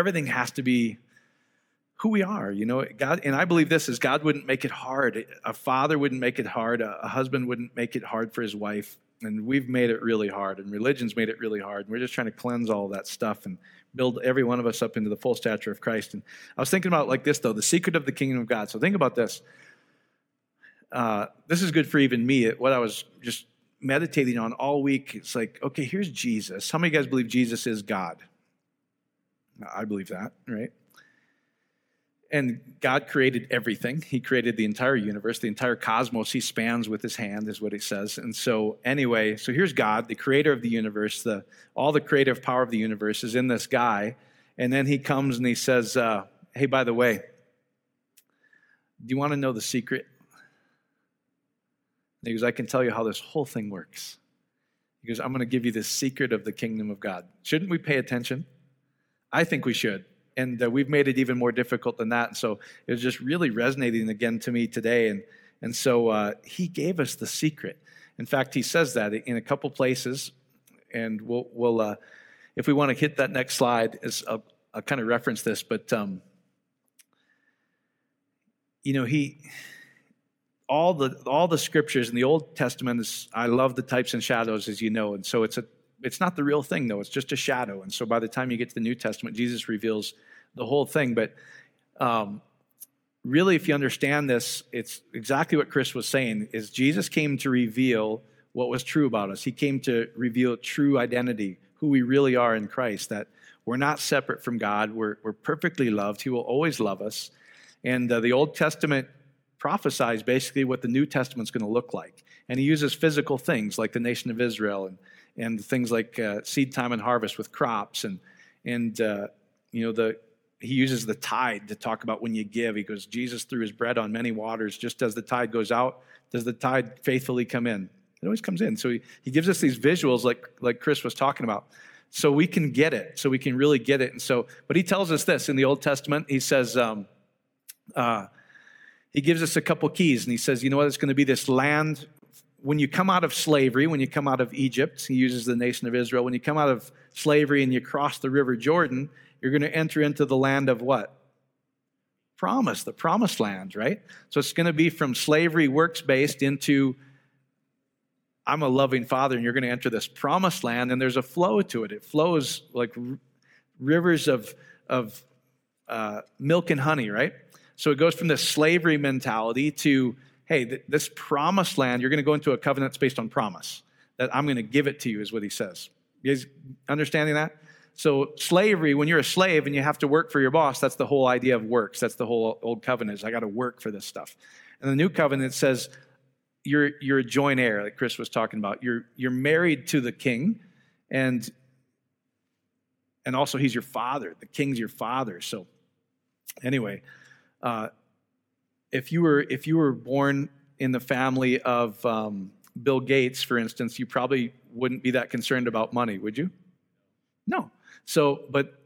everything has to be who we are, you know. God, and I believe this is God wouldn't make it hard. A father wouldn't make it hard. A, a husband wouldn't make it hard for his wife. And we've made it really hard, and religion's made it really hard. And we're just trying to cleanse all that stuff and build every one of us up into the full stature of Christ. And I was thinking about like this though, the secret of the kingdom of God. So think about this. Uh, this is good for even me. What I was just meditating on all week. It's like, okay, here's Jesus. How many of you guys believe Jesus is God? I believe that, right? And God created everything. He created the entire universe, the entire cosmos. He spans with his hand, is what he says. And so, anyway, so here's God, the creator of the universe. The, all the creative power of the universe is in this guy. And then he comes and he says, uh, Hey, by the way, do you want to know the secret? he goes, I can tell you how this whole thing works. He goes, I'm going to give you the secret of the kingdom of God. Shouldn't we pay attention? I think we should and uh, we've made it even more difficult than that. And so it was just really resonating again to me today. And, and so uh, he gave us the secret. In fact, he says that in a couple places. And we'll, we'll uh, if we want to hit that next slide, is I'll kind of reference this, but um, you know, he all the all the scriptures in the Old Testament is I love the types and shadows, as you know, and so it's a it's not the real thing, though. It's just a shadow. And so by the time you get to the New Testament, Jesus reveals the whole thing. But um, really, if you understand this, it's exactly what Chris was saying, is Jesus came to reveal what was true about us. He came to reveal true identity, who we really are in Christ, that we're not separate from God. We're, we're perfectly loved. He will always love us. And uh, the Old Testament prophesies basically what the New Testament's going to look like. And he uses physical things like the nation of Israel and and things like uh, seed time and harvest with crops and and uh, you know the he uses the tide to talk about when you give. He goes, Jesus threw his bread on many waters. Just as the tide goes out, does the tide faithfully come in? It always comes in. So he, he gives us these visuals like, like Chris was talking about. So we can get it. So we can really get it. And so, but he tells us this in the Old Testament. He says, um, uh, he gives us a couple keys and he says, you know what? It's going to be this land when you come out of slavery, when you come out of Egypt, he uses the nation of Israel, when you come out of slavery and you cross the river Jordan, you're going to enter into the land of what? Promise, the promised land, right? So it's going to be from slavery, works based, into I'm a loving father, and you're going to enter this promised land, and there's a flow to it. It flows like r- rivers of, of uh, milk and honey, right? So it goes from this slavery mentality to hey, this promised land, you're going to go into a covenant that's based on promise, that I'm going to give it to you, is what he says. You guys understanding that? So, slavery, when you're a slave and you have to work for your boss, that's the whole idea of works. That's the whole old covenant is I got to work for this stuff. And the new covenant says you're, you're a joint heir, like Chris was talking about. You're, you're married to the king, and, and also he's your father. The king's your father. So, anyway, uh, if you were if you were born in the family of um, Bill Gates, for instance, you probably wouldn't be that concerned about money, would you? No. So, but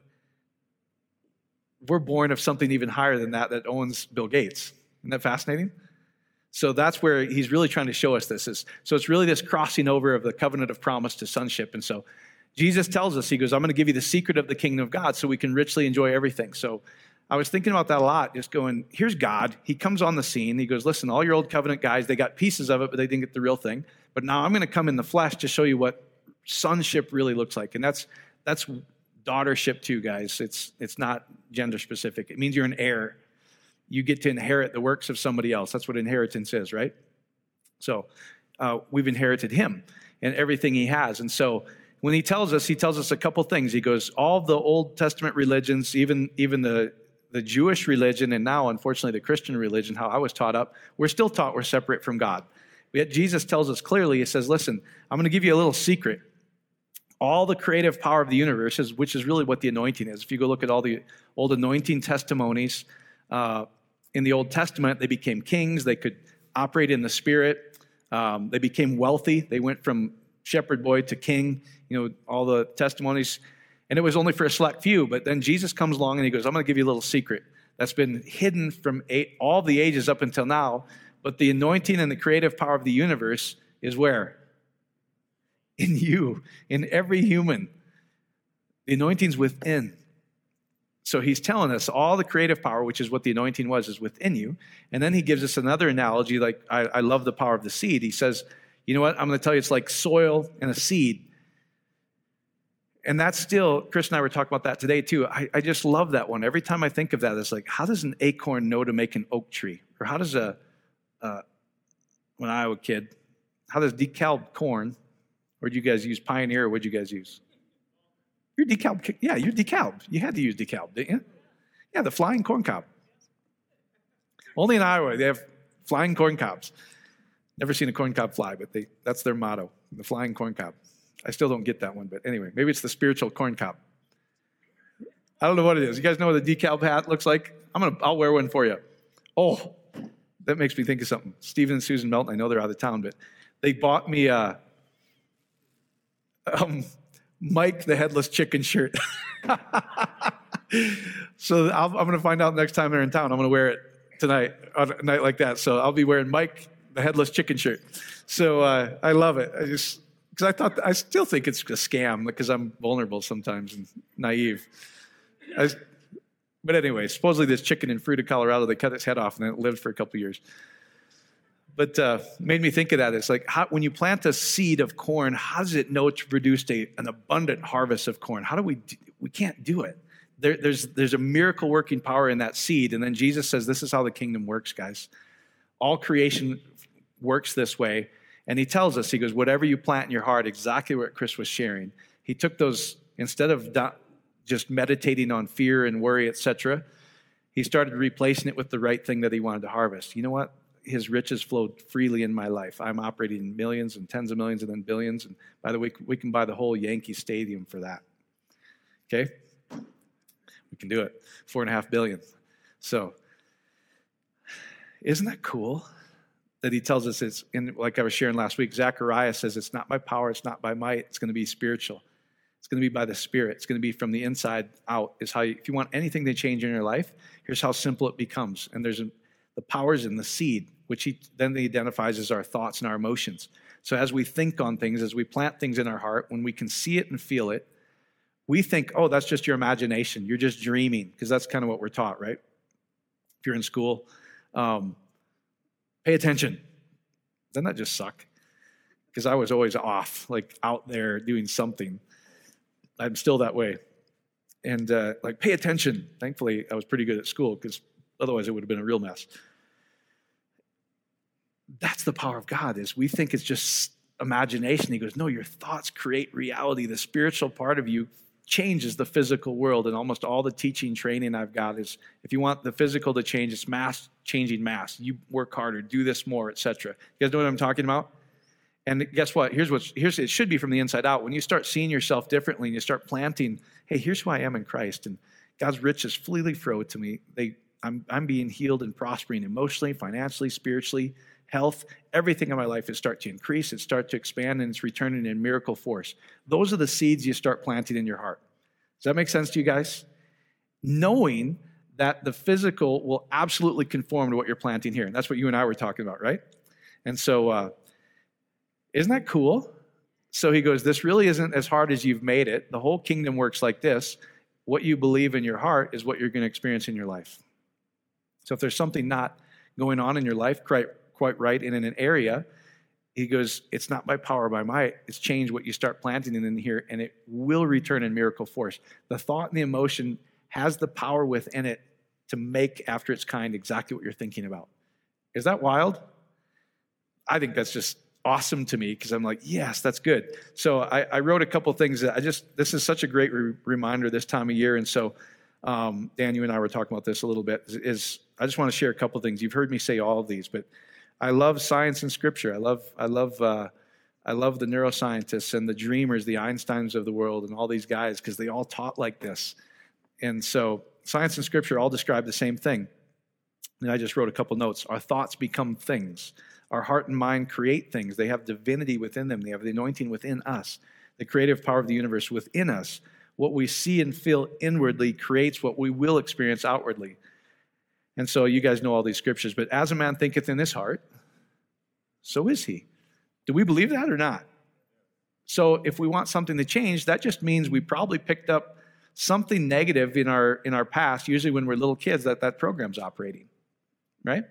we're born of something even higher than that that owns Bill Gates. Isn't that fascinating? So that's where he's really trying to show us this. Is, so it's really this crossing over of the covenant of promise to sonship. And so Jesus tells us, he goes, I'm going to give you the secret of the kingdom of God so we can richly enjoy everything. So I was thinking about that a lot, just going, here's God. He comes on the scene. He goes, listen, all your old covenant guys, they got pieces of it, but they didn't get the real thing. But now I'm going to come in the flesh to show you what sonship really looks like. And that's, that's daughtership too, guys. It's, it's not gender specific. It means you're an heir. You get to inherit the works of somebody else. That's what inheritance is, right? So uh, we've inherited him and everything he has. And so when he tells us, he tells us a couple things. He goes, all the Old Testament religions, even, even the the Jewish religion and now, unfortunately, the Christian religion, how I was taught up, we're still taught we're separate from God. Yet Jesus tells us clearly, He says, Listen, I'm going to give you a little secret. All the creative power of the universe, is, which is really what the anointing is. If you go look at all the old anointing testimonies uh, in the Old Testament, they became kings, they could operate in the Spirit, um, they became wealthy, they went from shepherd boy to king. You know, all the testimonies and it was only for a select few. But then Jesus comes along and he goes, I'm going to give you a little secret that's been hidden from eight, all the ages up until now. But the anointing and the creative power of the universe is where? In you, in every human. The anointing's within. So he's telling us all the creative power, which is what the anointing was, is within you. And then he gives us another analogy. Like, I, I love the power of the seed. He says, you know what? I'm going to tell you it's like soil and a seed. And that's still, Chris and I were talking about that today too. I, I just love that one. Every time I think of that, it's like, how does an acorn know to make an oak tree? Or how does a, when I was a kid, how does DeKalb corn, or do you guys use Pioneer, or what'd you guys use? You're DeKalb, yeah, you're DeKalb. You had to use DeKalb, didn't you? Yeah, the flying corn cob. Only in Iowa, they have flying corn cobs. Never seen a corn cob fly, but they, that's their motto, the flying corn cob. I still don't get that one, but anyway, maybe it's the spiritual corn cob. I don't know what it is. You guys know what a DeKalb hat looks like? I'm gonna, I'll wear one for you. Oh, that makes me think of something. Stephen and Susan Melton, I know they're out of town, but they bought me a um, Mike the Headless Chicken shirt. so i am going to find out next time they're in town. I'm going to wear it tonight on a night like that. So I'll be wearing Mike the Headless Chicken shirt. So uh, I love it. I just because I thought I still think it's a scam because I'm vulnerable sometimes and naive. I, but anyway, supposedly this chicken in Fruita, Colorado, they cut its head off and then it lived for a couple years. But uh, made me think of that. It's like how, when you plant a seed of corn, how does it know to produce a, an abundant harvest of corn? How do we? Do, we can't do it. There, there's there's a miracle working power in that seed, and then Jesus says, "This is how the kingdom works, guys. All creation works this way." And he tells us, he goes, whatever you plant in your heart, exactly what Chris was sharing. He took those, instead of just meditating on fear and worry, etc., he started replacing it with the right thing that he wanted to harvest. You know what? His riches flowed freely in my life. I'm operating millions and tens of millions and then billions. And by the way, we can buy the whole Yankee Stadium for that. Okay? We can do it. Four and a half billion. So, isn't that cool? That he tells us it's in, like I was sharing last week. Zechariah says it's not by power, it's not by might, it's going to be spiritual. It's going to be by the Spirit. It's going to be from the inside out. Is how you, if you want anything to change in your life, here's how simple it becomes. And there's the powers in the seed, which he then he identifies as our thoughts and our emotions. So as we think on things, as we plant things in our heart, when we can see it and feel it, we think, oh, that's just your imagination. You're just dreaming, because that's kind of what we're taught, right? If you're in school, um, Pay attention. Doesn't that just suck? Because I was always off, like out there doing something. I'm still that way. And uh, like, pay attention. Thankfully, I was pretty good at school because otherwise it would have been a real mess. That's the power of God is we think it's just imagination. He goes, no, your thoughts create reality. The spiritual part of you changes the physical world. And almost all the teaching training I've got is if you want the physical to change, it's mass changing mass. You work harder, do this more, etc. You guys know what I'm talking about? And guess what? Here's what here's it should be from the inside out. When you start seeing yourself differently and you start planting, hey, here's who I am in Christ, and God's riches freely flow to me. They I'm I'm being healed and prospering emotionally, financially, spiritually, health, everything in my life is start to increase, it start to expand, and it's returning in miracle force. Those are the seeds you start planting in your heart. Does that make sense to you guys? Knowing that the physical will absolutely conform to what you're planting here. And that's what you and I were talking about, right? And so, uh, isn't that cool? So he goes, This really isn't as hard as you've made it. The whole kingdom works like this. What you believe in your heart is what you're going to experience in your life. So if there's something not going on in your life quite right and in an area, he goes, It's not by power, by might. It's change what you start planting in here, and it will return in miracle force. The thought and the emotion has the power within it to make after its kind exactly what you're thinking about. Is that wild? I think that's just awesome to me because I'm like, yes, that's good. So I, I, wrote a couple things that I just, this is such a great re- reminder this time of year. And so, um, Dan, you and I were talking about this a little bit. Is, is I just want to share a couple things. You've heard me say all of these, but I love science and scripture. I love, I love, uh, I love the neuroscientists and the dreamers, the Einsteins of the world, and all these guys because they all taught like this. And so science and scripture all describe the same thing. And I just wrote a couple notes. Our thoughts become things. Our heart and mind create things. They have divinity within them. They have the anointing within us, the creative power of the universe within us. What we see and feel inwardly creates what we will experience outwardly. And so you guys know all these scriptures, but as a man thinketh in his heart, so is he. Do we believe that or not? So if we want something to change, that just means we probably picked up something negative in our in our past, usually when we're little kids, that that program's operating, right?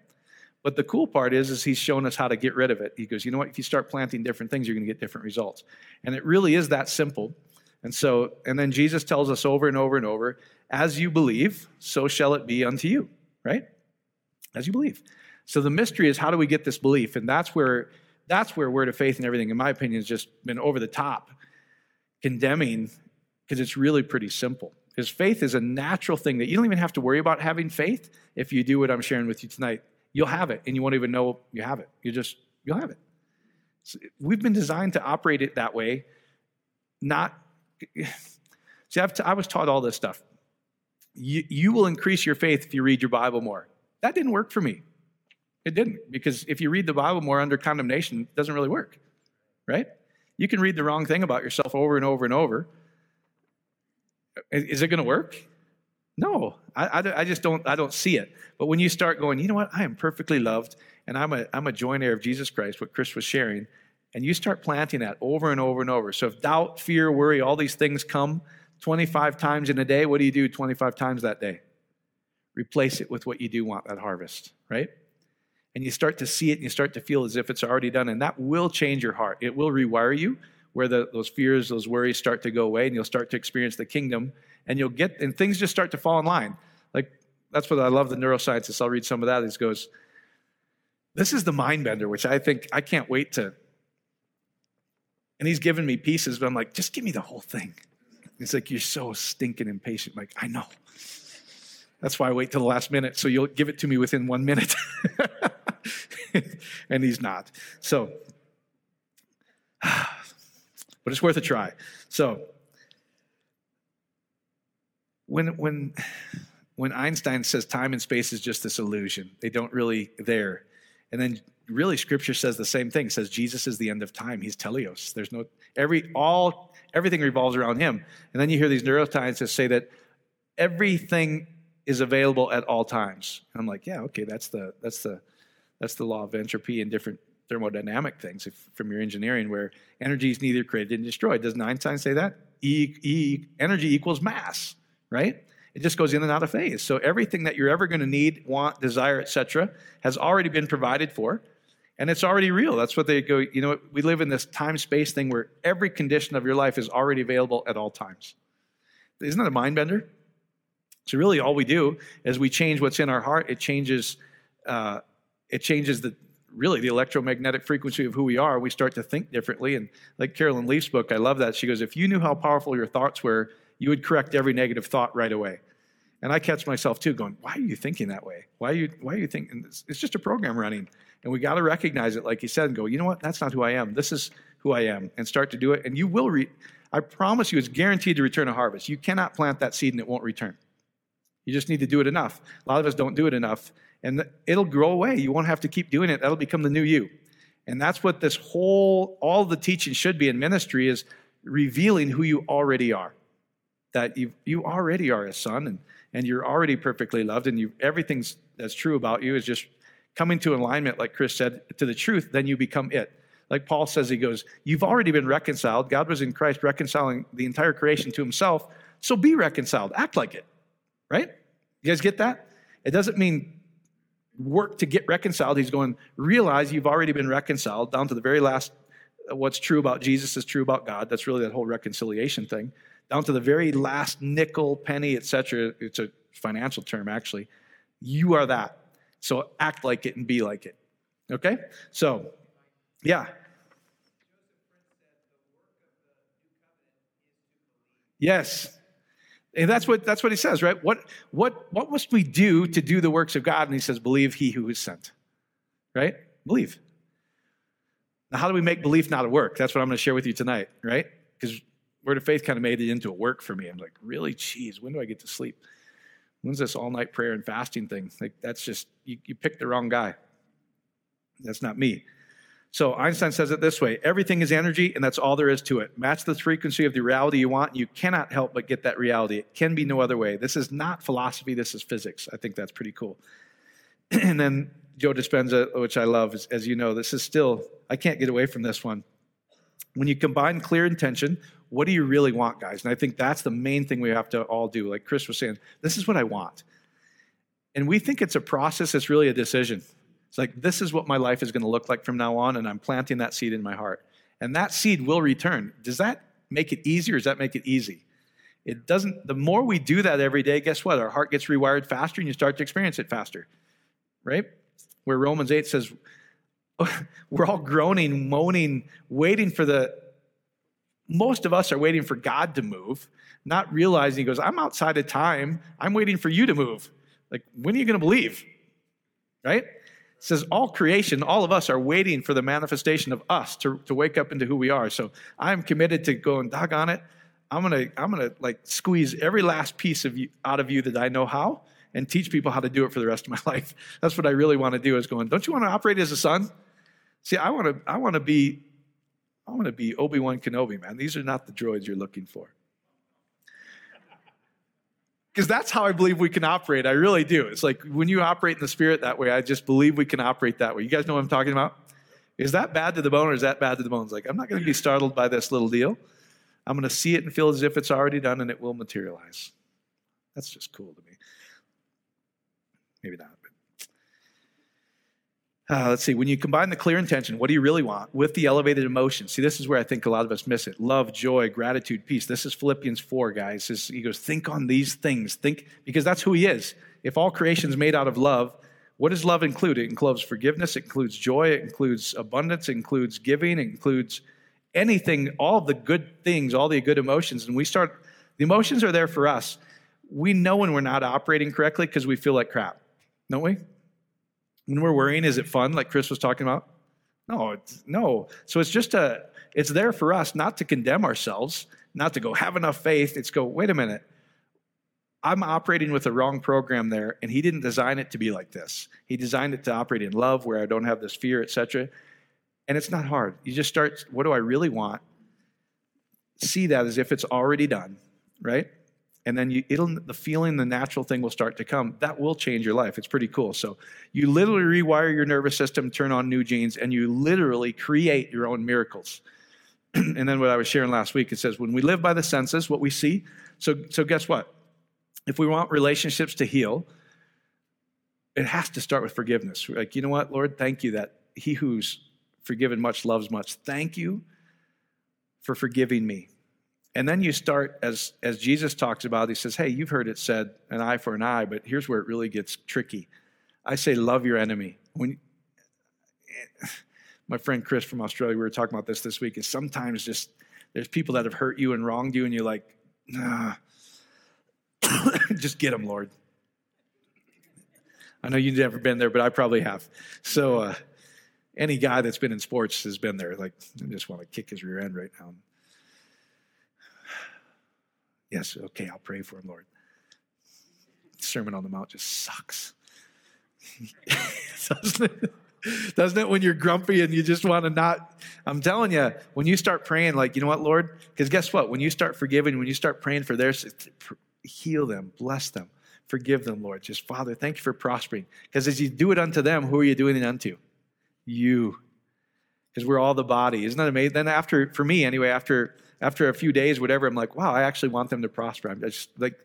But the cool part is, is he's shown us how to get rid of it. He goes, you know what? If you start planting different things, you're going to get different results. And it really is that simple. And so, and then Jesus tells us over and over and over, as you believe, so shall it be unto you, right? As you believe. So the mystery is how do we get this belief? And that's where that's where word of faith and everything, in my opinion, has just been over the top, condemning, because it's really pretty simple. Because faith is a natural thing that you don't even have to worry about having faith if you do what I'm sharing with you tonight you'll have it and you won't even know you have it. You just, you'll have it. So we've been designed to operate it that way, not. See, I've t- I was taught all this stuff. You, you will increase your faith if you read your Bible more. That didn't work for me. It didn't, because if you read the Bible more under condemnation, it doesn't really work, right? You can read the wrong thing about yourself over and over and over. Is it going to work? No, I, I, I, just don't, I don't see it. But when you start going, you know what, I am perfectly loved and I'm a, I'm a joint heir of Jesus Christ, what Chris was sharing, and you start planting that over and over and over. So if doubt, fear, worry, all these things come 25 times in a day, what do you do 25 times that day? Replace it with what you do want that harvest, right? And you start to see it and you start to feel as if it's already done. And that will change your heart. It will rewire you where the, those fears, those worries start to go away and you'll start to experience the kingdom and you'll get, and things just start to fall in line. Like, that's what I love the neuroscientists. I'll read some of that. He goes, This is the mind bender, which I think I can't wait to. And he's given me pieces, but I'm like, just give me the whole thing. He's like, You're so stinking impatient. Like, I know. That's why I wait till the last minute, so you'll give it to me within one minute. and he's not. So, but it's worth a try. So, when when when Einstein says time and space is just this illusion, they don't really there. And then really scripture says the same thing. Says Jesus is the end of time. He's teleos. There's no every all everything revolves around him. And then you hear these neuroscientists say that everything is available at all times. And I'm like, yeah, okay, that's the that's the that's the law of entropy and different thermodynamic things if, from your engineering where energy is neither created and destroyed. Doesn't Einstein say that? E, e energy equals mass right? It just goes in and out of phase. So everything that you're ever going to need, want, desire, etc., has already been provided for, and it's already real. That's what they go. You know, we live in this time-space thing where every condition of your life is already available at all times. Isn't that a mind bender? So really, all we do is we change what's in our heart. It changes. Uh, it changes the really the electromagnetic frequency of who we are. We start to think differently. And like Caroline Leaf's book, I love that. She goes, "If you knew how powerful your thoughts were, you would correct every negative thought right away. And I catch myself too going, why are you thinking that way? Why are you, why are you thinking? It's just a program running. And we got to recognize it, like you said, and go, you know what? That's not who I am. This is who I am. And start to do it. And you will, re- I promise you, it's guaranteed to return a harvest. You cannot plant that seed and it won't return. You just need to do it enough. A lot of us don't do it enough. And it'll grow away. You won't have to keep doing it. That'll become the new you. And that's what this whole, all the teaching should be in ministry is revealing who you already are that you, you already are a son and, and you're already perfectly loved and you, everything that's true about you is just coming to alignment, like Chris said, to the truth, then you become it. Like Paul says, he goes, You've already been reconciled. God was in Christ reconciling the entire creation to himself. So be reconciled. Act like it. Right? You guys get that? It doesn't mean work to get reconciled. He's going, realize you've already been reconciled down to the very last. Uh, what's true about Jesus is true about God. That's really that whole reconciliation thing down to the very last nickel, penny, etc. It's a financial term, actually. You are that. So act like it and be like it. Okay? So, yeah. Yes. And that's what, that's what he says, right? What, what, what must we do to do the works of God? And he says, believe he who is sent. Right? Believe. Now, how do we make belief not a work? That's what I'm going to share with you tonight, right? Because Word of Faith kind of made it into a work for me. I'm like, really? Jeez, when do I get to sleep? When's this all night prayer and fasting thing? Like, that's just, you, you picked the wrong guy. That's not me. So Einstein says it this way everything is energy, and that's all there is to it. Match the frequency of the reality you want, and you cannot help but get that reality. It can be no other way. This is not philosophy, this is physics. I think that's pretty cool. and then Joe Dispenza, which I love, as you know, this is still, I can't get away from this one. When you combine clear intention what do you really want, guys? And I think that's the main thing we have to all do. Like Chris was saying, this is what I want. And we think it's a process, it's really a decision. It's like, this is what my life is going to look like from now on, and I'm planting that seed in my heart. And that seed will return. Does that make it easy or does that make it easy? It doesn't, the more we do that every day, guess what? Our heart gets rewired faster and you start to experience it faster, right? Where Romans 8 says, we're all groaning, moaning, waiting for the, most of us are waiting for God to move, not realizing He goes, I'm outside of time. I'm waiting for you to move. Like, when are you going to believe? Right? It says all creation, all of us are waiting for the manifestation of us to, to wake up into who we are. So I'm committed to going, doggone it. I'm gonna, I'm gonna like squeeze every last piece of you out of you that I know how and teach people how to do it for the rest of my life. That's what I really want to do is going, don't you want to operate as a son? See, I want to, I want to be, I want to be Obi-Wan Kenobi, man. These are not the droids you're looking for. Because that's how I believe we can operate. I really do. It's like when you operate in the spirit that way, I just believe we can operate that way. You guys know what I'm talking about? Is that bad to the bone or is that bad to the bones? Like, I'm not going to be startled by this little deal. I'm going to see it and feel as if it's already done and it will materialize. That's just cool to me. Maybe not. Uh, let's see, when you combine the clear intention, what do you really want, with the elevated emotion? See, this is where I think a lot of us miss it. Love, joy, gratitude, peace. This is Philippians 4, guys. He goes, think on these things. Think, because that's who he is. If all creation is made out of love, what does love include? It includes forgiveness, it includes joy, it includes abundance, it includes giving, it includes anything, all the good things, all the good emotions. And we start, the emotions are there for us. We know when we're not operating correctly because we feel like crap, don't we? When we're worrying, is it fun, like Chris was talking about? No, it's, no. So it's just a, it's there for us not to condemn ourselves, not to go have enough faith. It's go, wait a minute. I'm operating with the wrong program there, and he didn't design it to be like this. He designed it to operate in love, where I don't have this fear, etc. And it's not hard. You just start, what do I really want? See that as if it's already done, right? And then you, it'll the feeling the natural thing will start to come. That will change your life. It's pretty cool. So you literally rewire your nervous system turn on new genes and you literally create your own miracles. And then what i was sharing last week it says when we live by the senses what we see so so guess what? If we want relationships to heal it has to start with forgiveness. Like you know what lord? Thank you that he who's forgiven much loves much. Thank you for forgiving me and then you start, as, as Jesus talks about, he says, Hey, you've heard it said, an eye for an eye, but here's where it really gets tricky. I say, love your enemy. When, my friend Chris from Australia, we were talking about this this week, is sometimes just there's people that have hurt you and wronged you, and you're like, nah, just get them, Lord. I know you've never been there, but I probably have. So, uh, any guy that's been in sports has been there. Like, I just want to kick his rear end right now. Yes, okay, I'll pray for him, Lord. Sermon on the Mount just sucks. doesn't, it? doesn't it? When you're grumpy and you just want to not, I'm telling you, when you start praying, like, you know what, Lord? Because guess what? When you start forgiving, when you start praying for theirs, heal them, bless them, forgive them, Lord. Just, Father, thank you for prospering. Because as you do it unto them, who are you doing it unto? You. Because we're all the body. Isn't that amazing? Then after, for me anyway, after after a few days, whatever, I'm like, wow, I actually want them to prosper. I'm just like,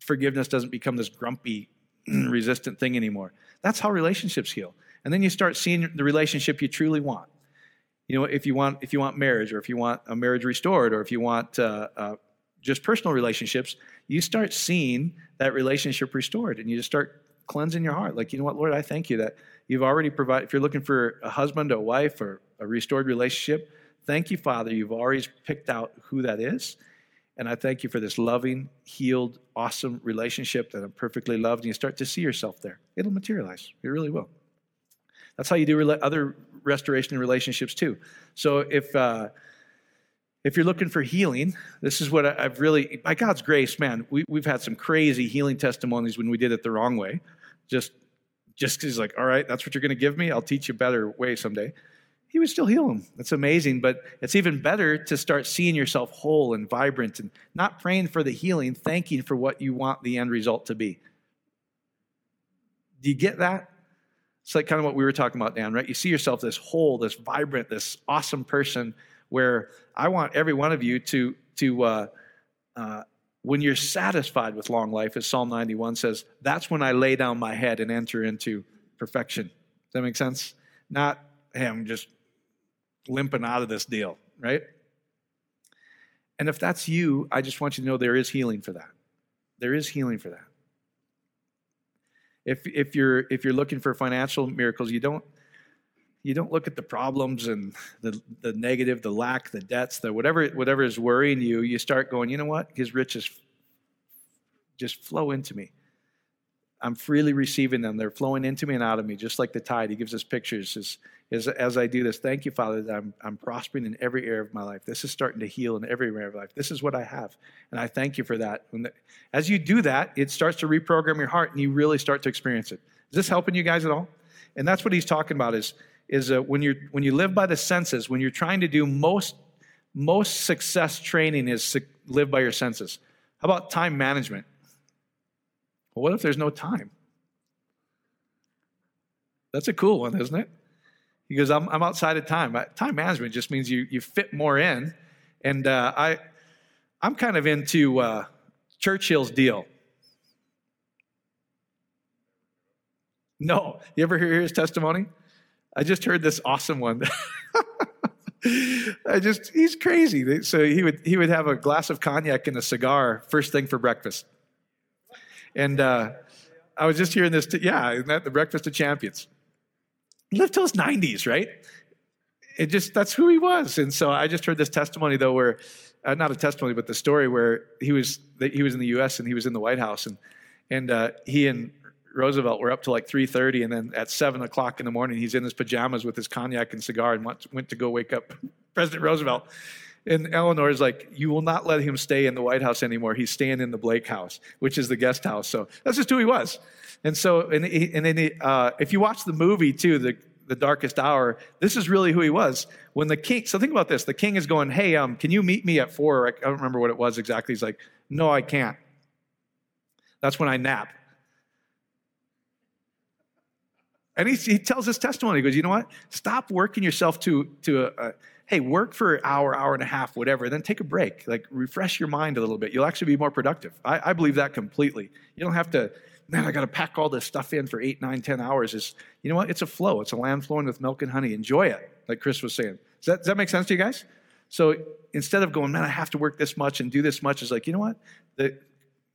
forgiveness doesn't become this grumpy, resistant thing anymore. That's how relationships heal. And then you start seeing the relationship you truly want. You know, if you want, if you want marriage, or if you want a marriage restored, or if you want uh, uh, just personal relationships, you start seeing that relationship restored, and you just start cleansing your heart. Like, you know what, Lord, I thank you that you've already provided. If you're looking for a husband, a wife, or a restored relationship, Thank you, Father, you've already picked out who that is. And I thank you for this loving, healed, awesome relationship that I'm perfectly loved. And you start to see yourself there. It'll materialize. It really will. That's how you do other restoration in relationships too. So if uh, if you're looking for healing, this is what I've really, by God's grace, man, we, we've had some crazy healing testimonies when we did it the wrong way. Just just because, like, all right, that's what you're going to give me. I'll teach you a better way someday he would still heal them. That's amazing. But it's even better to start seeing yourself whole and vibrant and not praying for the healing, thanking for what you want the end result to be. Do you get that? It's like kind of what we were talking about, Dan, right? You see yourself this whole, this vibrant, this awesome person where I want every one of you to to uh, uh, when you're satisfied with long life, as Psalm 91 says, that's when I lay down my head and enter into perfection. Does that make sense? Not, hey, I'm just limping out of this deal, right? And if that's you, I just want you to know there is healing for that. There is healing for that. If, if, you're, if you're looking for financial miracles, you don't, you don't look at the problems and the, the negative, the lack, the debts, the whatever, whatever is worrying you. You start going, you know what? His riches just flow into me. I'm freely receiving them. They're flowing into me and out of me, just like the tide. He gives us pictures as, as, as I do this. Thank you, Father, that I'm, I'm prospering in every area of my life. This is starting to heal in every area of life. This is what I have. And I thank you for that. The, as you do that, it starts to reprogram your heart and you really start to experience it. Is this helping you guys at all? And that's what he's talking about is, is uh, when, you're, when you live by the senses, when you're trying to do most, most success training is live by your senses. How about time management? Well, what if there's no time? That's a cool one, isn't it? He goes, I'm, I'm outside of time. Time management just means you, you fit more in. And uh, I, I'm kind of into uh, Churchill's deal. No. You ever hear his testimony? I just heard this awesome one. I just, he's crazy. So he would, he would have a glass of cognac and a cigar first thing for breakfast. And uh, I was just hearing this, t- yeah, that the Breakfast of Champions? Lived till his 90s, right? It just, that's who he was. And so I just heard this testimony, though, where, uh, not a testimony, but the story where he was, he was in the U.S. and he was in the White House. And, and uh, he and Roosevelt were up to like 3.30 and then at 7 o'clock in the morning he's in his pajamas with his cognac and cigar and went to go wake up president roosevelt and Eleanor is like, you will not let him stay in the White House anymore. He's staying in the Blair house, which is the guest house. So that's just who he was. And so, and, he, and then he, uh, if you watch the movie too, the, the darkest hour, this is really who he was. When the king, so think about this. The king is going, hey, um, can you meet me at four? I don't remember what it was exactly. He's like, no, I can't. That's when I nap. And he, he tells his testimony. He goes, you know what? Stop working yourself to, to a, a hey, work for an hour, hour and a half, whatever, then take a break. Like refresh your mind a little bit. You'll actually be more productive. I, I believe that completely. You don't have to, man, I got to pack all this stuff in for eight, nine, ten hours. Is you know what? It's a flow. It's a land flowing with milk and honey. Enjoy it, like Chris was saying. Does that, does that make sense to you guys? So instead of going, man, I have to work this much and do this much, it's like, you know what? The,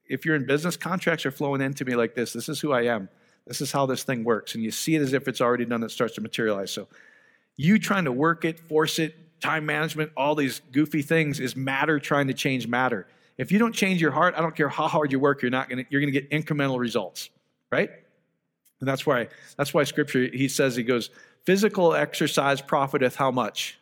if you're in business, contracts are flowing into me like this. This is who I am. This is how this thing works. And you see it as if it's already done, it starts to materialize. So you trying to work it, force it, time management, all these goofy things is matter trying to change matter. If you don't change your heart, I don't care how hard you work, you're not going to you're going to get incremental results, right? And that's why that's why scripture he says he goes, physical exercise profiteth how much?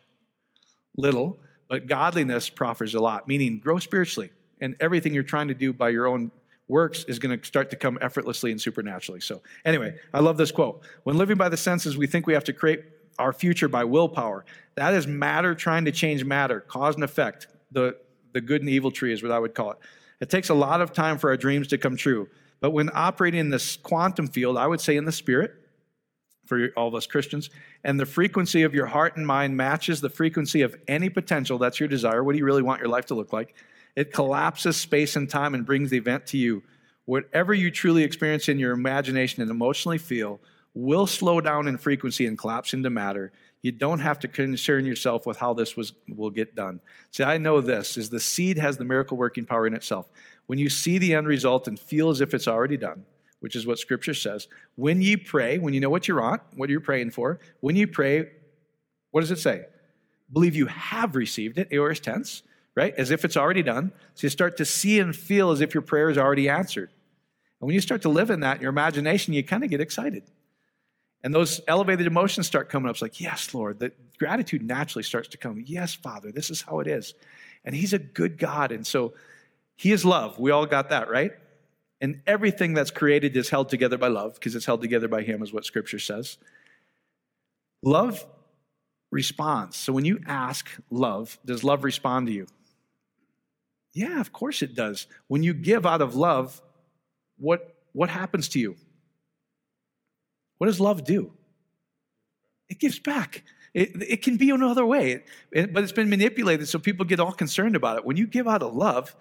Little, but godliness profits a lot, meaning grow spiritually. And everything you're trying to do by your own works is going to start to come effortlessly and supernaturally. So, anyway, I love this quote. When living by the senses, we think we have to create our future by willpower. That is matter trying to change matter, cause and effect. The, the good and evil tree is what I would call it. It takes a lot of time for our dreams to come true. But when operating in this quantum field, I would say in the spirit, for all of us Christians, and the frequency of your heart and mind matches the frequency of any potential, that's your desire. What do you really want your life to look like? It collapses space and time and brings the event to you. Whatever you truly experience in your imagination and emotionally feel will slow down in frequency and collapse into matter. You don't have to concern yourself with how this was, will get done. See, I know this is the seed has the miracle working power in itself. When you see the end result and feel as if it's already done, which is what scripture says, when you pray, when you know what you're on, what you're praying for, when you pray, what does it say? Believe you have received it, aorist tense, right? As if it's already done. So you start to see and feel as if your prayer is already answered. And when you start to live in that your imagination, you kind of get excited. And those elevated emotions start coming up. It's like, yes, Lord. The gratitude naturally starts to come. Yes, Father, this is how it is. And He's a good God. And so He is love. We all got that, right? And everything that's created is held together by love because it's held together by Him, is what Scripture says. Love responds. So when you ask love, does love respond to you? Yeah, of course it does. When you give out of love, what, what happens to you? What does love do? It gives back. It, it can be another way, it, but it's been manipulated so people get all concerned about it. When you give out of love,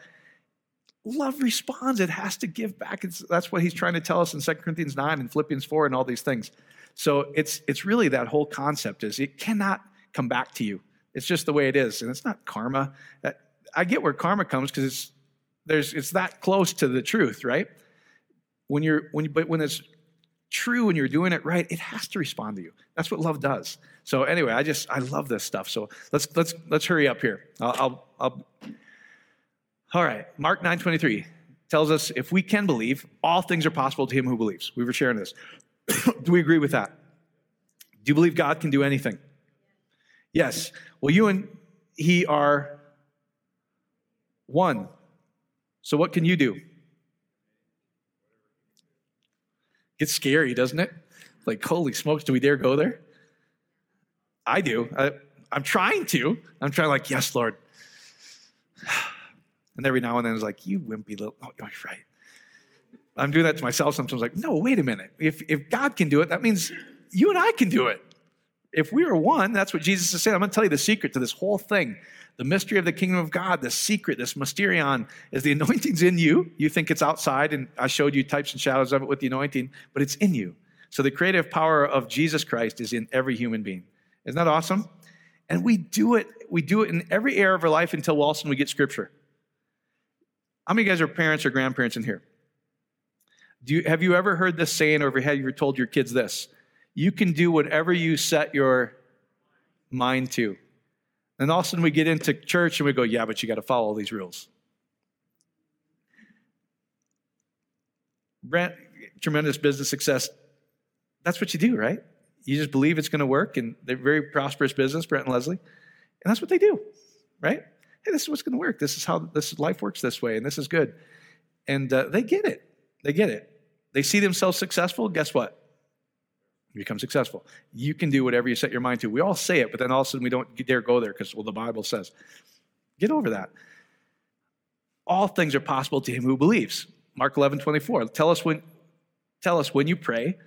love responds. It has to give back. It's, that's what he's trying to tell us in 2 Corinthians 9 and Philippians 4 and all these things. So it's, it's really that whole concept is it cannot come back to you. It's just the way it is. And it's not karma. I get where karma comes because it's, there's, it's that close to the truth, right? When you're, when you, but when it's true and you're doing it right, it has to respond to you. That's what love does. So anyway, I just, I love this stuff. So let's, let's, let's hurry up here. I'll, I'll, I'll all right, Mark 9:23 tells us if we can believe, all things are possible to him who believes. We were sharing this. do we agree with that? Do you believe God can do anything? Yes. Well, you and he are one. So what can you do? It's scary, doesn't it? Like, holy smokes, do we dare go there? I do. I, I'm trying to. I'm trying, like, yes, Lord. And every now and then it's like, you wimpy little, oh, you're right. I'm doing that to myself sometimes, like, no, wait a minute. If, if God can do it, that means you and I can do it. If we are one, that's what Jesus is saying. I'm going to tell you the secret to this whole thing. The mystery of the kingdom of God, the secret, this mysterion, is the anointing's in you. You think it's outside, and I showed you types and shadows of it with the anointing, but it's in you. So the creative power of Jesus Christ is in every human being. Isn't that awesome? And we do it, we do it in every area of our life until all of a sudden we get scripture. How many of you guys are parents or grandparents in here? Do you, have you ever heard this saying, or have you ever told your kids this? You can do whatever you set your mind to. And all of a sudden we get into church and we go, yeah, but you got to follow these rules. Brent, tremendous business success. That's what you do, right? You just believe it's going to work, and they're very prosperous business, Brent and Leslie. And that's what they do, right? hey, this is what's going to work. This is how this life works this way, and this is good. And uh, they get it. They get it. They see themselves successful. Guess what? You become successful. You can do whatever you set your mind to. We all say it, but then all of a sudden we don't dare go there because, well, the Bible says. Get over that. All things are possible to him who believes. Mark 11, 24. Tell us when, tell us when you pray,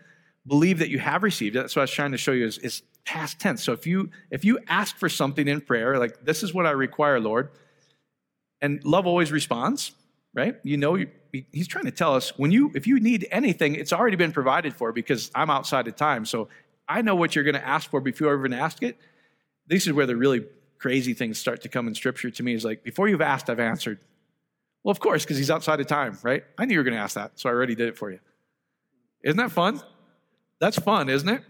believe that you have received. That's what I was trying to show you is, is past tense. So if you if you ask for something in prayer, like this is what I require, Lord, and love always responds, right? You know, he's trying to tell us when you if you need anything, it's already been provided for because I'm outside of time. So I know what you're going to ask for before you even ask it. This is where the really crazy things start to come in Scripture to me. Is like before you've asked, I've answered. Well, of course, because he's outside of time, right? I knew you were going to ask that, so I already did it for you. Isn't that fun? That's fun, isn't it?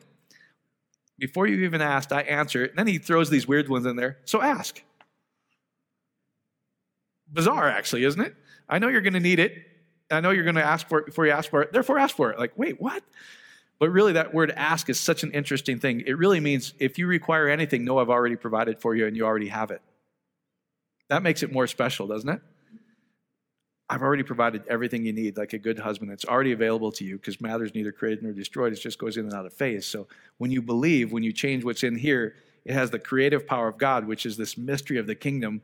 Before you even asked, I answer it. And then he throws these weird ones in there. So ask. Bizarre, actually, isn't it? I know you're going to need it. I know you're going to ask for it before you ask for it. Therefore, ask for it. Like, wait, what? But really, that word ask is such an interesting thing. It really means if you require anything, know I've already provided for you and you already have it. That makes it more special, doesn't it? I've already provided everything you need, like a good husband. It's already available to you because matter's neither created nor destroyed. It just goes in and out of phase. So when you believe, when you change what's in here, it has the creative power of God, which is this mystery of the kingdom.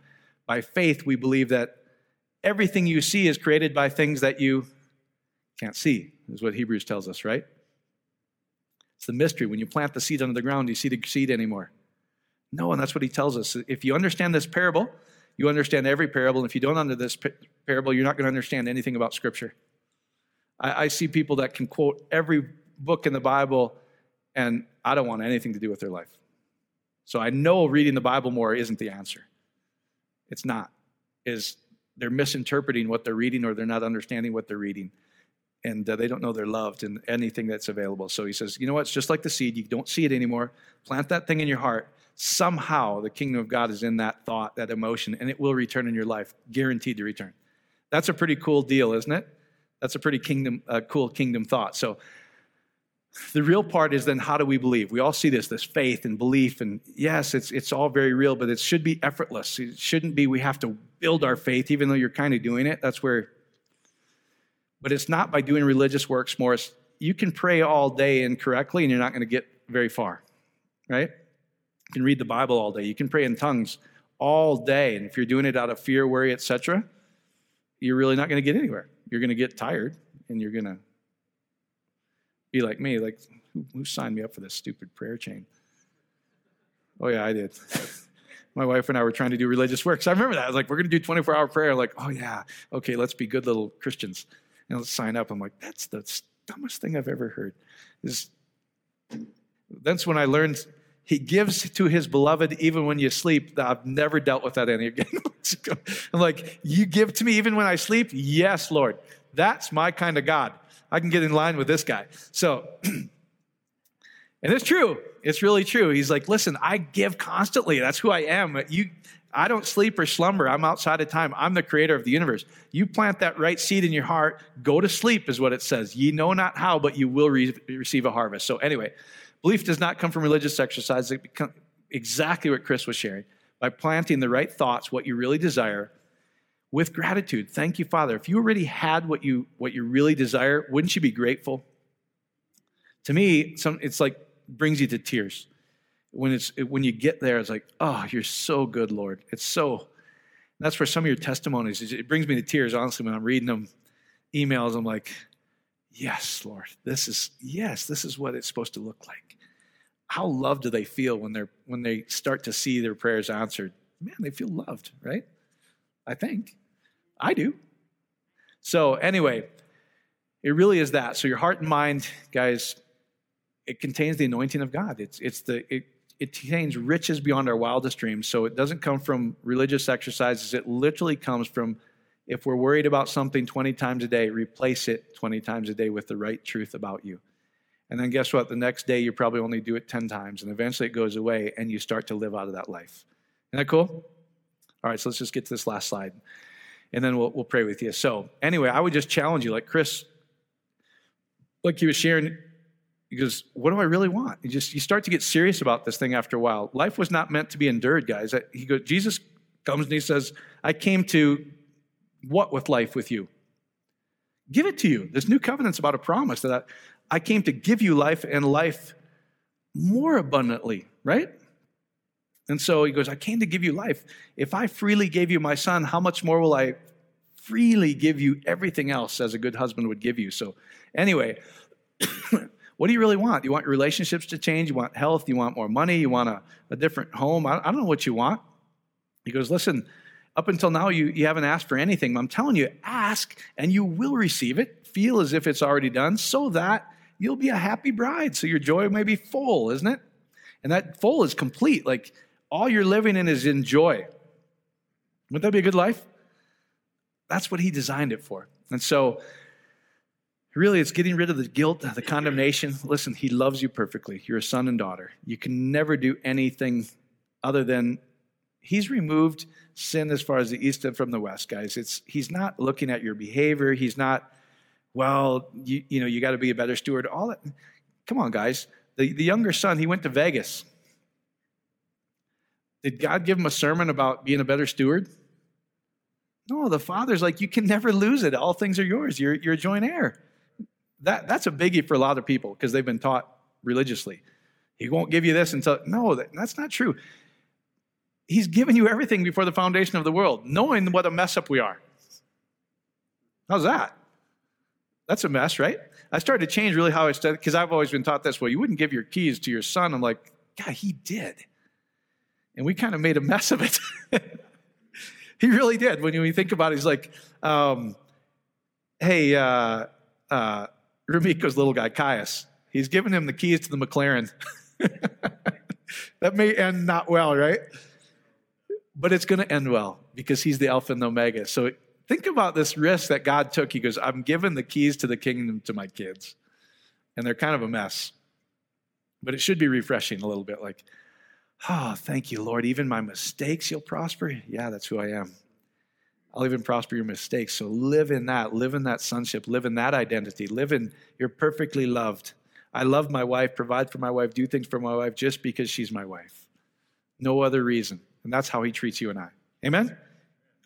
By faith, we believe that everything you see is created by things that you can't see, is what Hebrews tells us, right? It's the mystery. When you plant the seed under the ground, do you see the seed anymore? No, and that's what he tells us. If you understand this parable, you understand every parable. And if you don't under this parable, you're not going to understand anything about Scripture. I, I see people that can quote every book in the Bible, and I don't want anything to do with their life. So I know reading the Bible more isn't the answer. It's not. Is they're misinterpreting what they're reading or they're not understanding what they're reading. And uh, they don't know they're loved in anything that's available. So he says, you know what? It's just like the seed. You don't see it anymore. Plant that thing in your heart somehow the kingdom of God is in that thought, that emotion, and it will return in your life, guaranteed to return. That's a pretty cool deal, isn't it? That's a pretty kingdom, uh, cool kingdom thought. So the real part is then how do we believe? We all see this, this faith and belief, and yes, it's it's all very real, but it should be effortless. It shouldn't be we have to build our faith, even though you're kind of doing it. That's where. But it's not by doing religious works more. you can pray all day incorrectly, and you're not going to get very far, right? You can read the Bible all day. You can pray in tongues all day. And if you're doing it out of fear, worry, etc., you're really not going to get anywhere. You're going to get tired and you're going to be like me, like, who, who signed me up for this stupid prayer chain? Oh, yeah, I did. My wife and I were trying to do religious work. So I remember that. I was like, we're going to do 24 hour prayer. Like, oh, yeah, okay, let's be good little Christians. And let's sign up. I'm like, that's the dumbest thing I've ever heard. Is That's when I learned he gives to his beloved even when you sleep. I've never dealt with that any again. I'm like, you give to me even when I sleep? Yes, Lord. That's my kind of God. I can get in line with this guy. So, and it's true. It's really true. He's like, listen, I give constantly. That's who I am. You, I don't sleep or slumber. I'm outside of time. I'm the creator of the universe. You plant that right seed in your heart. Go to sleep, is what it says. Ye know not how, but you will re- receive a harvest. So, anyway, belief does not come from religious exercise. It becomes exactly what Chris was sharing. By planting the right thoughts, what you really desire, with gratitude. Thank you, Father. If you already had what you what you really desire, wouldn't you be grateful? To me, some it's like brings you to tears. When it's when you get there, it's like, oh, you're so good, Lord. It's so. That's where some of your testimonies. It brings me to tears, honestly, when I'm reading them, emails. I'm like, yes, Lord, this is yes, this is what it's supposed to look like. How loved do they feel when they're when they start to see their prayers answered? Man, they feel loved, right? I think. I do. So, anyway, it really is that. So, your heart and mind, guys, it contains the anointing of God. It's, it's the, it, it contains riches beyond our wildest dreams. So, it doesn't come from religious exercises. It literally comes from if we're worried about something 20 times a day, replace it 20 times a day with the right truth about you. And then guess what? The next day, you probably only do it 10 times, and eventually it goes away, and you start to live out of that life. Isn't that cool? All right, so let's just get to this last slide and then we'll, we'll pray with you. So, anyway, I would just challenge you, like Chris, like he was sharing, he goes, What do I really want? You just you start to get serious about this thing after a while. Life was not meant to be endured, guys. He goes, Jesus comes and he says, I came to what with life with you? Give it to you. This new covenant's about a promise that I, I came to give you life and life more abundantly, right? And so he goes, I came to give you life. If I freely gave you my son, how much more will I freely give you everything else as a good husband would give you? So, anyway, what do you really want? You want your relationships to change? You want health? You want more money? You want a, a different home? I, I don't know what you want. He goes, Listen, up until now, you, you haven't asked for anything. I'm telling you, ask and you will receive it. Feel as if it's already done so that you'll be a happy bride. So your joy may be full, isn't it? And that full is complete. Like, all you're living in is in joy. Wouldn't that be a good life? That's what he designed it for. And so, really, it's getting rid of the guilt, the condemnation. Listen, he loves you perfectly. You're a son and daughter. You can never do anything other than he's removed sin as far as the east and from the west, guys. It's he's not looking at your behavior. He's not, well, you, you know, you got to be a better steward. All that. Come on, guys. The, the younger son, he went to Vegas. Did God give him a sermon about being a better steward? No, the father's like, you can never lose it. All things are yours. You're, you're a joint heir. That, that's a biggie for a lot of people because they've been taught religiously. He won't give you this until, no, that, that's not true. He's given you everything before the foundation of the world, knowing what a mess up we are. How's that? That's a mess, right? I started to change really how I studied because I've always been taught this. Well, you wouldn't give your keys to your son. I'm like, God, he did. And we kind of made a mess of it. he really did. When you think about it, he's like, um, hey, uh, uh, Rumiko's little guy, Caius, he's giving him the keys to the McLaren. that may end not well, right? But it's going to end well because he's the Alpha and the Omega. So think about this risk that God took. He goes, I'm giving the keys to the kingdom to my kids. And they're kind of a mess. But it should be refreshing a little bit like, Oh, thank you, Lord. Even my mistakes, you'll prosper. Yeah, that's who I am. I'll even prosper your mistakes. So live in that. Live in that sonship. Live in that identity. Live in you're perfectly loved. I love my wife, provide for my wife, do things for my wife just because she's my wife. No other reason. And that's how he treats you and I. Amen?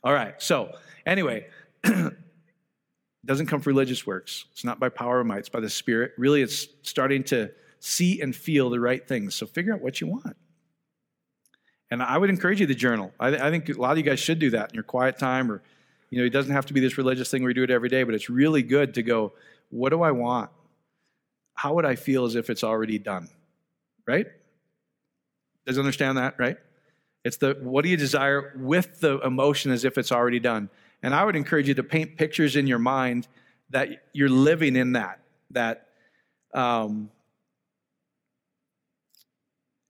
All right. So, anyway, doesn't come from religious works. It's not by power or might, it's by the Spirit. Really, it's starting to see and feel the right things. So, figure out what you want. And I would encourage you to journal. I, I, think a lot of you guys should do that in your quiet time, or you know, it doesn't have to be this religious thing where you do it every day, but it's really good to go, what do I want? How would I feel as if it's already done? Right? Does understand that, right? It's the what do you desire with the emotion as if it's already done. And I would encourage you to paint pictures in your mind that you're living in that, that um,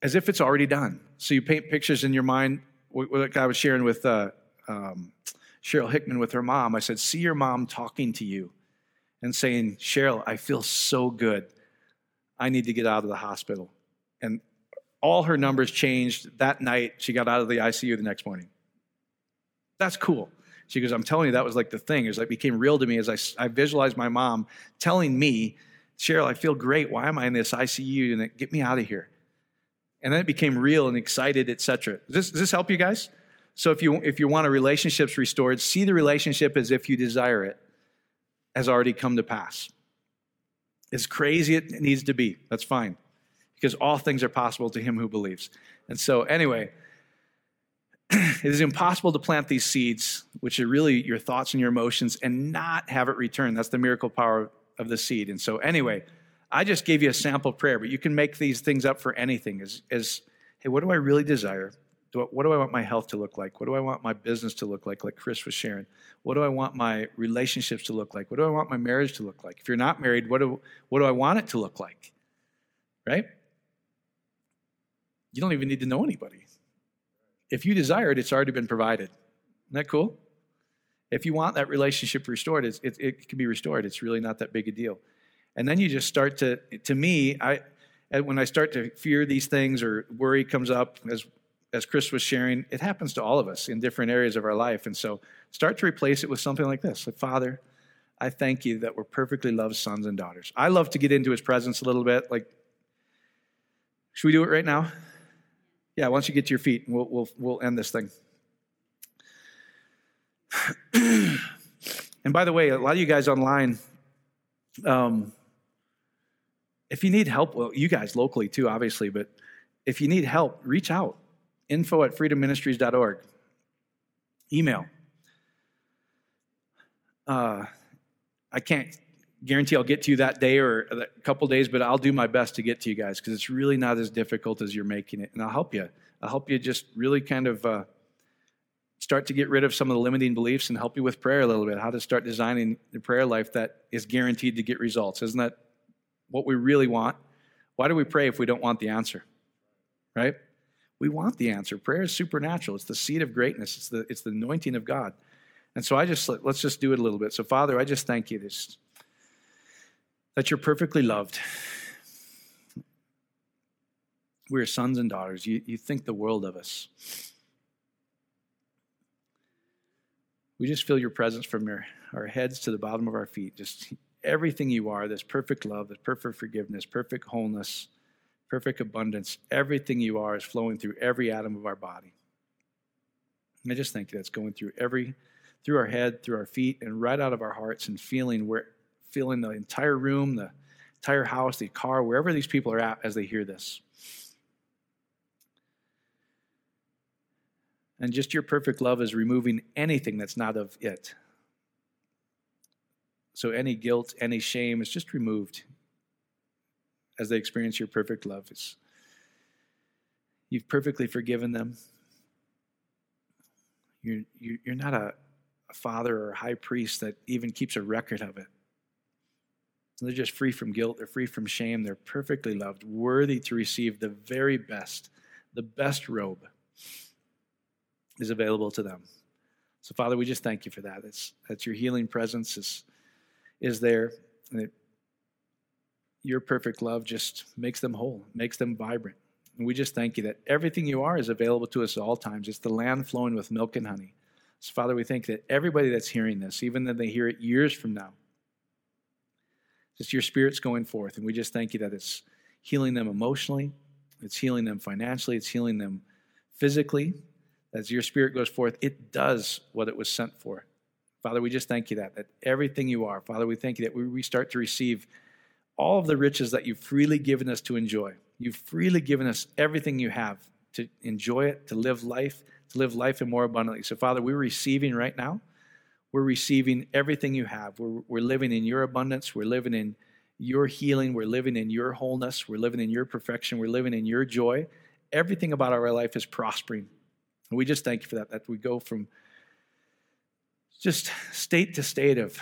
as if it's already done. So you paint pictures in your mind. Like I was sharing with uh, um, Cheryl Hickman with her mom, I said, See your mom talking to you and saying, Cheryl, I feel so good. I need to get out of the hospital. And all her numbers changed that night. She got out of the ICU the next morning. That's cool. She goes, I'm telling you, that was like the thing. It was like became real to me as I, I visualized my mom telling me, Cheryl, I feel great. Why am I in this ICU? And get me out of here. And then it became real and excited, etc. Does does this help you guys? So if you if you want a relationships restored, see the relationship as if you desire it has already come to pass. As crazy it needs to be, that's fine. Because all things are possible to him who believes. And so anyway, it is impossible to plant these seeds, which are really your thoughts and your emotions, and not have it return. That's the miracle power of the seed. And so, anyway, I just gave you a sample prayer, but you can make these things up for anything. As, as hey, what do I really desire? Do I, what do I want my health to look like? What do I want my business to look like, like Chris was sharing? What do I want my relationships to look like? What do I want my marriage to look like? If you're not married, what do, what do I want it to look like? Right? You don't even need to know anybody. If you desire it, it's already been provided. Isn't that cool? If you want that relationship restored, it, it can be restored. It's really not that big a deal. And then you just start to, to me, I, when I start to fear these things or worry comes up, as, as Chris was sharing, it happens to all of us in different areas of our life. And so start to replace it with something like this like, Father, I thank you that we're perfectly loved sons and daughters. I love to get into his presence a little bit. Like, should we do it right now? Yeah, once you get to your feet we'll, we'll, we'll end this thing. and by the way, a lot of you guys online, um, if you need help, well, you guys locally too, obviously, but if you need help, reach out. Info at freedomministries.org. Email. Uh, I can't guarantee I'll get to you that day or a couple days, but I'll do my best to get to you guys because it's really not as difficult as you're making it. And I'll help you. I'll help you just really kind of uh, start to get rid of some of the limiting beliefs and help you with prayer a little bit, how to start designing the prayer life that is guaranteed to get results. Isn't that what we really want? Why do we pray if we don't want the answer? Right? We want the answer. Prayer is supernatural. It's the seed of greatness. It's the, it's the anointing of God. And so I just, let's just do it a little bit. So Father, I just thank you this that you're perfectly loved. We're sons and daughters. You, you think the world of us. We just feel your presence from your, our heads to the bottom of our feet. Just everything you are this perfect love, this perfect forgiveness, perfect wholeness, perfect abundance. Everything you are is flowing through every atom of our body. And I just think that's going through every, through our head, through our feet, and right out of our hearts and feeling where feeling the entire room, the entire house, the car, wherever these people are at as they hear this. And just your perfect love is removing anything that's not of it. So any guilt, any shame is just removed as they experience your perfect love. It's, you've perfectly forgiven them. You're, you're not a, a father or a high priest that even keeps a record of it. They're just free from guilt. They're free from shame. They're perfectly loved, worthy to receive the very best. The best robe is available to them. So, Father, we just thank you for that. It's, that your healing presence is, is there. And it, your perfect love just makes them whole, makes them vibrant. And we just thank you that everything you are is available to us at all times. It's the land flowing with milk and honey. So, Father, we think that everybody that's hearing this, even though they hear it years from now, just your spirit's going forth. And we just thank you that it's healing them emotionally, it's healing them financially, it's healing them physically. As your spirit goes forth, it does what it was sent for. Father, we just thank you that, that everything you are, Father, we thank you that we we start to receive all of the riches that you've freely given us to enjoy. You've freely given us everything you have to enjoy it, to live life, to live life in more abundantly. So, Father, we're receiving right now. We're receiving everything you have. We're, we're living in your abundance. We're living in your healing. We're living in your wholeness. We're living in your perfection. We're living in your joy. everything about our life is prospering. And we just thank you for that, that we go from just state to state of,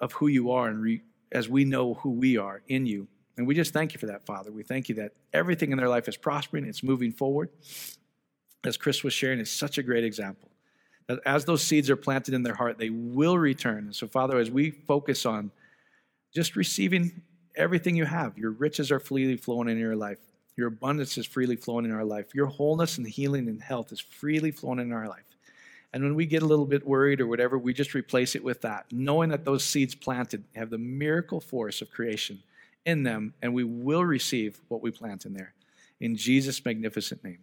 of who you are and re, as we know who we are in you. And we just thank you for that, Father. We thank you that everything in their life is prospering, it's moving forward. As Chris was sharing, it's such a great example. That as those seeds are planted in their heart, they will return. And so, Father, as we focus on just receiving everything you have, your riches are freely flowing in your life, your abundance is freely flowing in our life, your wholeness and healing and health is freely flowing in our life. And when we get a little bit worried or whatever, we just replace it with that, knowing that those seeds planted have the miracle force of creation in them, and we will receive what we plant in there. In Jesus' magnificent name.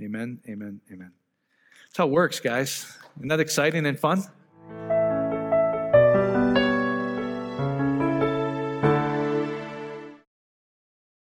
Amen, amen, amen. That's how it works, guys. Isn't that exciting and fun?